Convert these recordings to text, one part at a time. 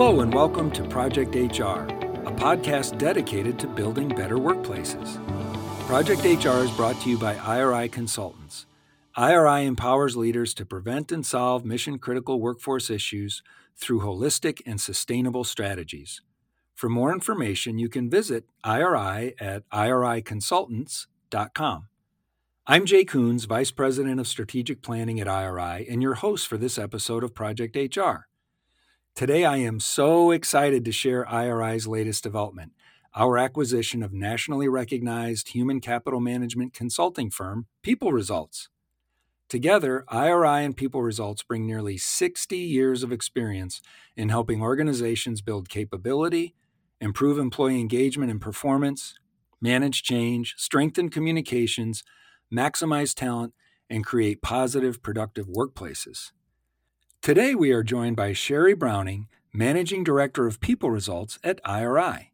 Hello, and welcome to Project HR, a podcast dedicated to building better workplaces. Project HR is brought to you by IRI Consultants. IRI empowers leaders to prevent and solve mission critical workforce issues through holistic and sustainable strategies. For more information, you can visit IRI at iriconsultants.com. I'm Jay Kuhns, Vice President of Strategic Planning at IRI, and your host for this episode of Project HR. Today, I am so excited to share IRI's latest development our acquisition of nationally recognized human capital management consulting firm, People Results. Together, IRI and People Results bring nearly 60 years of experience in helping organizations build capability, improve employee engagement and performance, manage change, strengthen communications, maximize talent, and create positive, productive workplaces. Today, we are joined by Sheri Browning, Managing Director of People Results at IRI.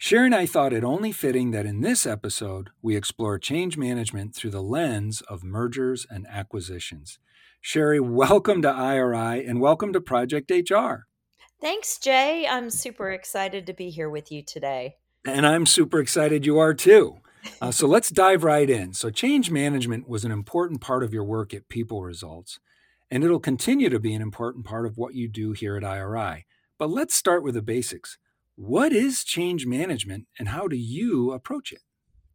Sheri and I thought it only fitting that in this episode, we explore change management through the lens of mergers and acquisitions. Sheri, welcome to IRI and welcome to Project HR. Thanks, Jay. I'm super excited to be here with you today. And I'm super excited you are too. Uh, so let's dive right in. So, change management was an important part of your work at People Results, and it'll continue to be an important part of what you do here at IRI. But let's start with the basics. What is change management and how do you approach it?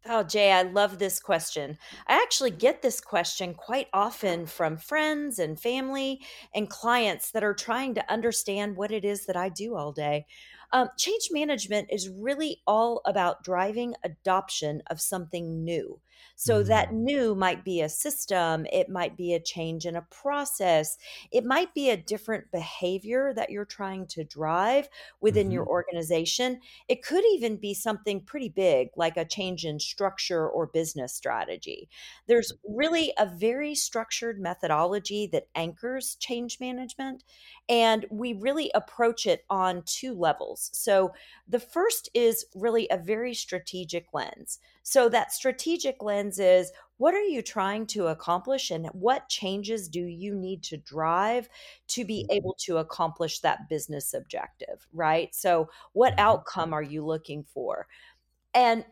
Oh, Jay, I love this question. I actually get this question quite often from friends and family and clients that are trying to understand what it is that I do all day. Um, change management is really all about driving adoption of something new. So that Mm, new might be a system, it might be a change in a process, it might be a different behavior that you're trying to drive within your mhm, organization. It could even be something pretty big, like a change in structure or business strategy. There's really a very structured methodology that anchors change management, and we really approach it on two levels. So, the first is really a very strategic lens. So, that strategic lens is what are you trying to accomplish and what changes do you need to drive to be mhm, able to accomplish that business objective, right? So, what mhm, outcome are you looking for? And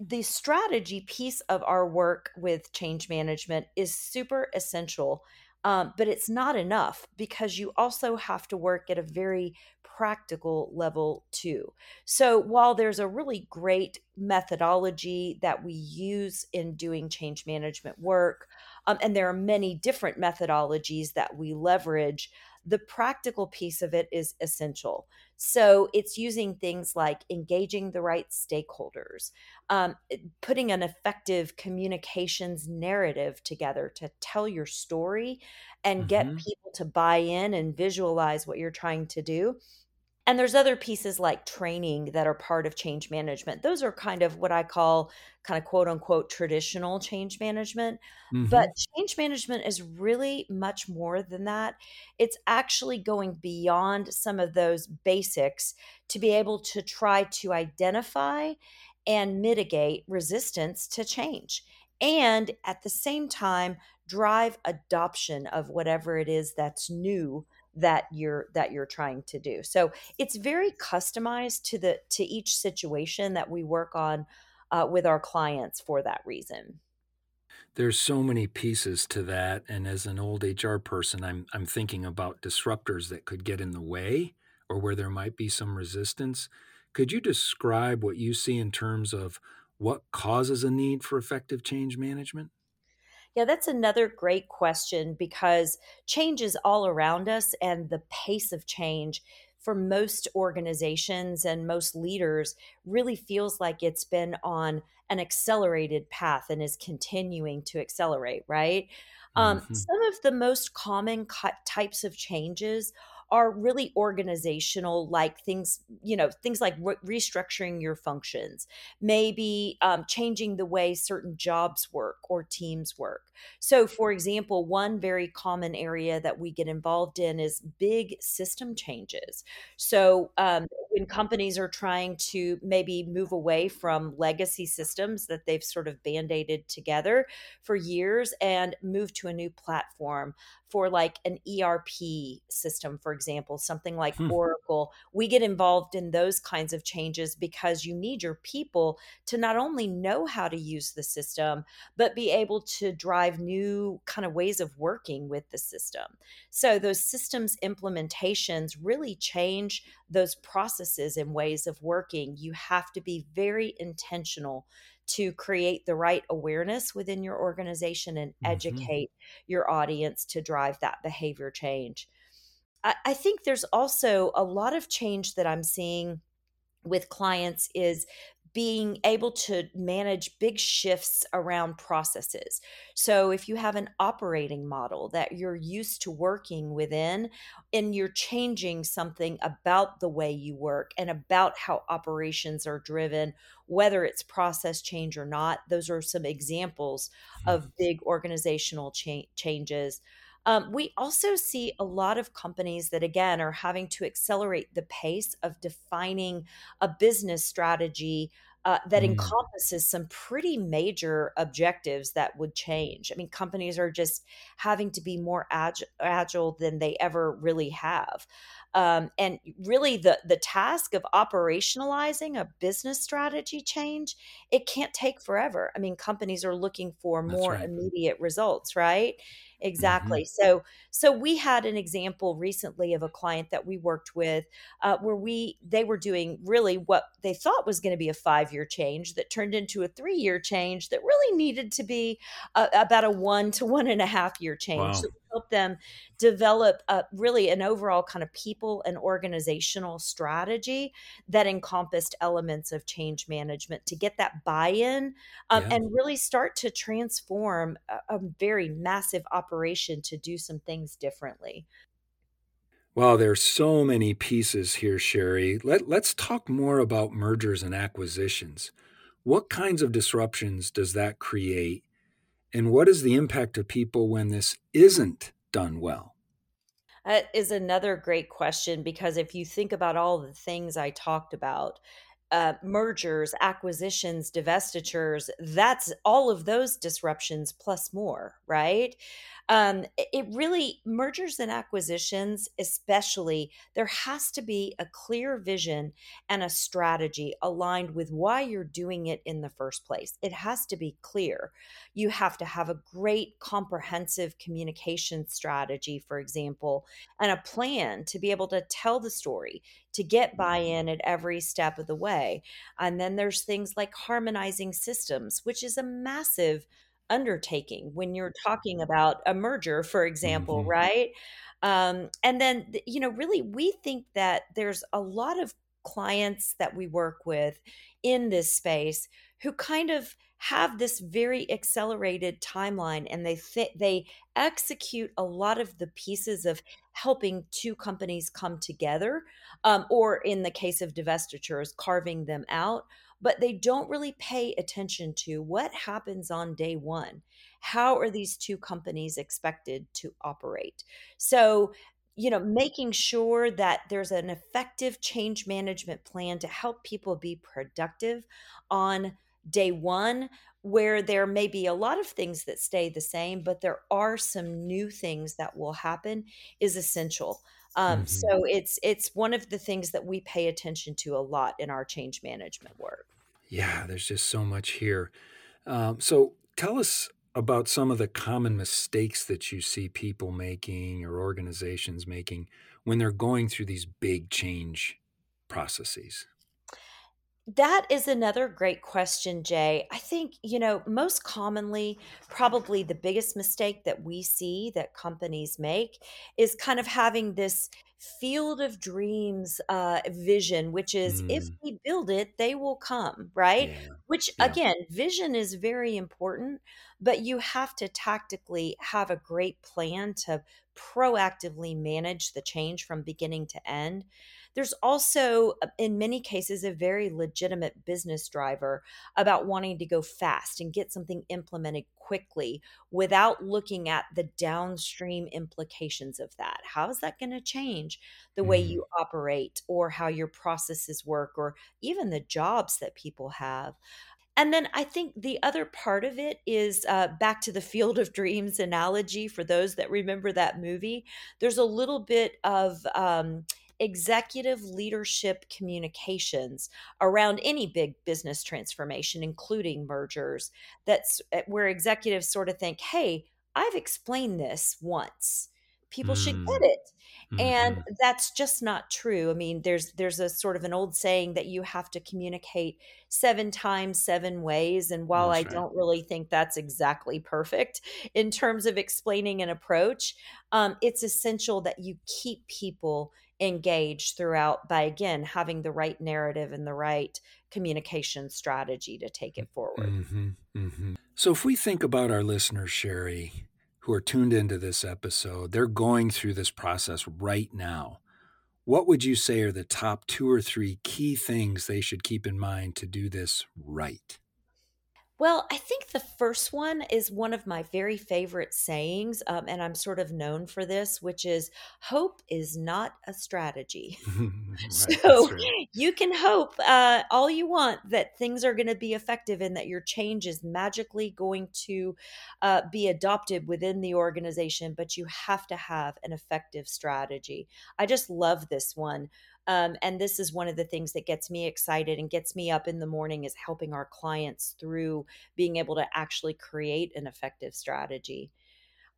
the strategy piece of our work with change management is super essential. Um, but it's not enough because you also have to work at a very practical level too. So, while there's a really great methodology that we use in doing change management work, um, and there are many different methodologies that we leverage, the practical piece of it is essential. So it's using things like engaging the right stakeholders, um, putting an effective communications narrative together to tell your story and get mhm. people to buy in and visualize what you're trying to do. And there's other pieces like training that are part of change management. Those are kind of what I call kind of quote unquote traditional change management. But Mhm. change management is really much more than that. It's actually going beyond some of those basics to be able to try to identify and mitigate resistance to change. And at the same time, drive adoption of whatever it is that's new that you're that you're trying to do. So it's very customized to the to each situation that we work on uh, with our clients for that reason. There's so many pieces to that, and as an old HR person, I'm I'm thinking about disruptors that could get in the way or where there might be some resistance. Could you describe what you see in terms of what causes a need for effective change management? Yeah, that's another great question because change is all around us, and the pace of change for most organizations and most leaders really feels like it's been on an accelerated path and is continuing to accelerate, right? Um, Mhm, some of the most common types of changes are really organizational, like things, you know, things like re- restructuring your functions, maybe um, changing the way certain jobs work or teams work so, for example, one very common area that we get involved in is big system changes. So, um, when companies are trying to maybe move away from legacy systems that they've sort of band aided together for years and move to a new platform for like an ERP system, for example, something like hmm. Oracle, we get involved in those kinds of changes because you need your people to not only know how to use the system, but be able to drive new kind of ways of working with the system. So those systems implementations really change those processes and ways of working. You have to be very intentional to create the right awareness within your organization and mm-hmm. educate your audience to drive that behavior change. I, I think there's also a lot of change that I'm seeing with clients is being able to manage big shifts around processes. So, if you have an operating model that you're used to working within, and you're changing something about the way you work and about how operations are driven, whether it's process change or not, those are some examples of mm-hmm. big organizational cha- changes. Um, we also see a lot of companies that, again, are having to accelerate the pace of defining a business strategy uh, that mm. encompasses some pretty major objectives that would change. I mean, companies are just having to be more ag- agile than they ever really have. Um, and really, the the task of operationalizing a business strategy change it can't take forever. I mean, companies are looking for more right. immediate results, right? Mm-hmm. exactly mm-hmm. so so we had an example recently of a client that we worked with uh, where we they were doing really what they thought was going to be a five year change that turned into a three year change that really needed to be a, about a one to one and a half year change wow. so help them develop a, really an overall kind of people and organizational strategy that encompassed elements of change management to get that buy-in um, yeah. and really start to transform a, a very massive operation to do some things differently Wow, there's so many pieces here, Sheri. Let, let's talk more about mergers and acquisitions. What kinds of disruptions does that create? And what is the impact of people when this isn't done well? That is another great question because if you think about all the things I talked about, uh, mergers, acquisitions, divestitures, that's all of those disruptions plus more, right? Um, it really mergers and acquisitions especially there has to be a clear vision and a strategy aligned with why you're doing it in the first place. It has to be clear. You have to have a great comprehensive communication strategy for example and a plan to be able to tell the story to get buy-in at every step of the way. And then there's things like harmonizing systems which is a massive undertaking when you're talking about a merger, for example, mm-hmm. right? Um, and then, you know, really, we think that there's a lot of clients that we work with in this space who kind of have this very accelerated timeline and they th- they execute a lot of the pieces of helping two companies come together um, or in the case of divestitures carving them out but they don't really pay attention to what happens on day one. How are these two companies expected to operate? So, you know, making sure that there's an effective change management plan to help people be productive on day one where there may be a lot of things that stay the same, but there are some new things that will happen is essential. Um, mm-hmm. So it's it's one of the things that we pay attention to a lot in our change management work. Yeah, there's just so much here. Um, so tell us about some of the common mistakes that you see people making or organizations making when they're going through these big change processes. That is another great question, Jay. I think, you know, most commonly, probably the biggest mistake that we see that companies make is kind of having this field of dreams uh, vision, which is if mm. we build it, they will come, right? Yeah. Which, Yeah. again, vision is very important, but you have to tactically have a great plan to proactively manage the change from beginning to end. There's also, uh, in many cases, a very legitimate business driver about wanting to go fast and get something implemented quickly without looking at the downstream implications of that. How is that going to change the way mm-hmm. you operate or how your processes work or even the jobs that people have? And then I think the other part of it is uh, back to the Field of Dreams analogy for those that remember that movie. There's a little bit of um, executive leadership communications around any big business transformation, including mergers, that's eh, where executives sort of think, hey, I've explained this once. People should Mm, get it. And mhm. that's just not true. I mean, there's there's a sort of an old saying that you have to communicate 7 times 7 ways, and while I right. don't really think that's exactly perfect in terms of explaining an approach, um, it's essential that you keep people engaged throughout by, again, having the right narrative and the right communication strategy to take it forward. hmm hmm So, if we think about our listeners, Sheri, who are tuned into this episode, they're going through this process right now. What would you say are the top two or three key things they should keep in mind to do this right? Well, I think the first one is one of my very favorite sayings, um, and I'm sort of known for this, which is hope is not a strategy. right, So you can hope uh, all you want that things are going to be effective and that your change is magically going to uh, be adopted within the organization, but you have to have an effective strategy. I just love this one. Um, and this is one of the things that gets me excited and gets me up in the morning is helping our clients through being able to actually create an effective strategy.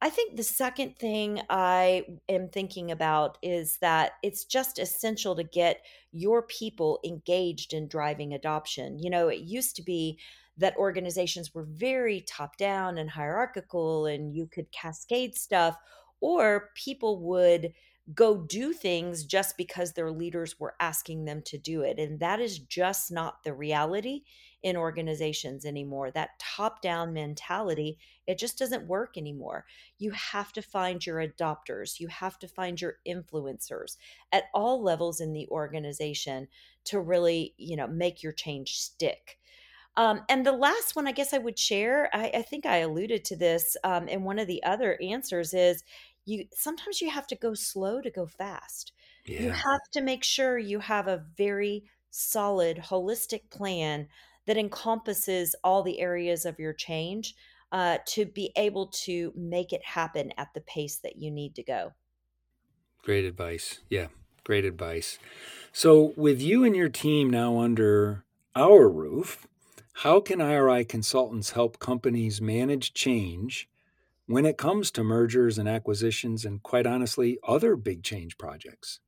I think the second thing I am thinking about is that it's just essential to get your people engaged in driving adoption. You know, it used to be that organizations were very top down and hierarchical, and you could cascade stuff, or people would go do things just because their leaders were asking them to do it. And that is just not the reality in organizations anymore. That top down mentality, it just doesn't work anymore you have to find your adopters you have to find your influencers at all levels in the organization to really you know make your change stick um, and the last one i guess i would share i, I think i alluded to this um, in one of the other answers is you sometimes you have to go slow to go fast you have to make sure you have a very solid holistic plan that encompasses all the areas of your change uh, to be able to make it happen at the pace that you need to go. Great advice. Yeah, great advice. So, with you and your team now under our roof, how can IRI consultants help companies manage change when it comes to mergers and acquisitions and, quite honestly, other big change projects?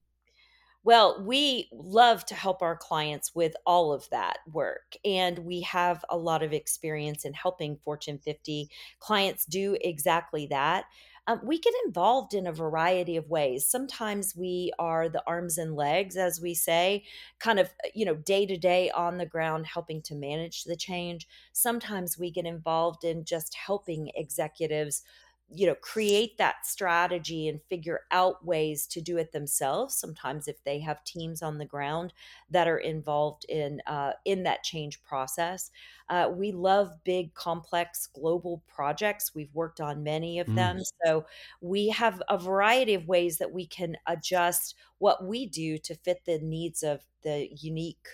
Well, we love to help our clients with all of that work. And we have a lot of experience in helping Fortune 50 clients do exactly that. Um, we get involved in a variety of ways. Sometimes we are the arms and legs, as we say, kind of, you know, day to day on the ground, helping to manage the change. Sometimes we get involved in just helping executives you know create that strategy and figure out ways to do it themselves. Sometimes if they have teams on the ground that are involved in uh, in that change process uh, we love big complex global projects. We've worked on many of Mm, them so we have a variety of ways that we can adjust what we do to fit the needs of the unique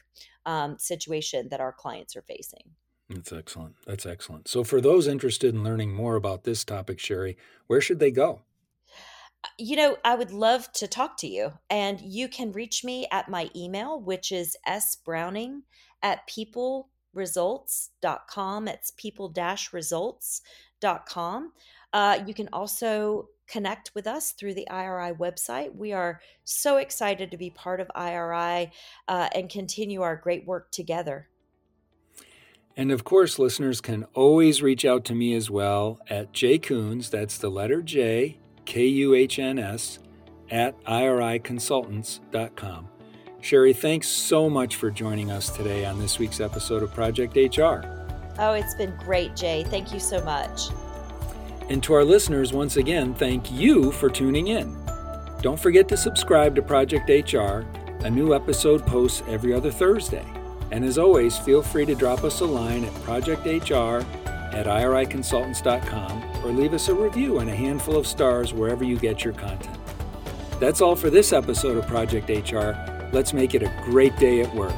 um, situation that our clients are facing that's excellent. That's excellent. So, for those interested in learning more about this topic, Sheri, where should they go? You know, I would love to talk to you, and you can reach me at my email, which is sbrowning at peopleresults.com. It's people results.com. Uh, you can also connect with us through the IRI website. We are so excited to be part of IRI uh, and continue our great work together. And of course, listeners can always reach out to me as well at jkuhns, that's the letter J, K U H N S, at iriconsultants.com. Sheri, thanks so much for joining us today on this week's episode of Project HR. Oh, it's been great, Jay. Thank you so much. And to our listeners, once again, thank you for tuning in. Don't forget to subscribe to Project HR. A new episode posts every other Thursday. And as always, feel free to drop us a line at projecthr at iriconsultants.com or leave us a review and a handful of stars wherever you get your content. That's all for this episode of Project HR. Let's make it a great day at work.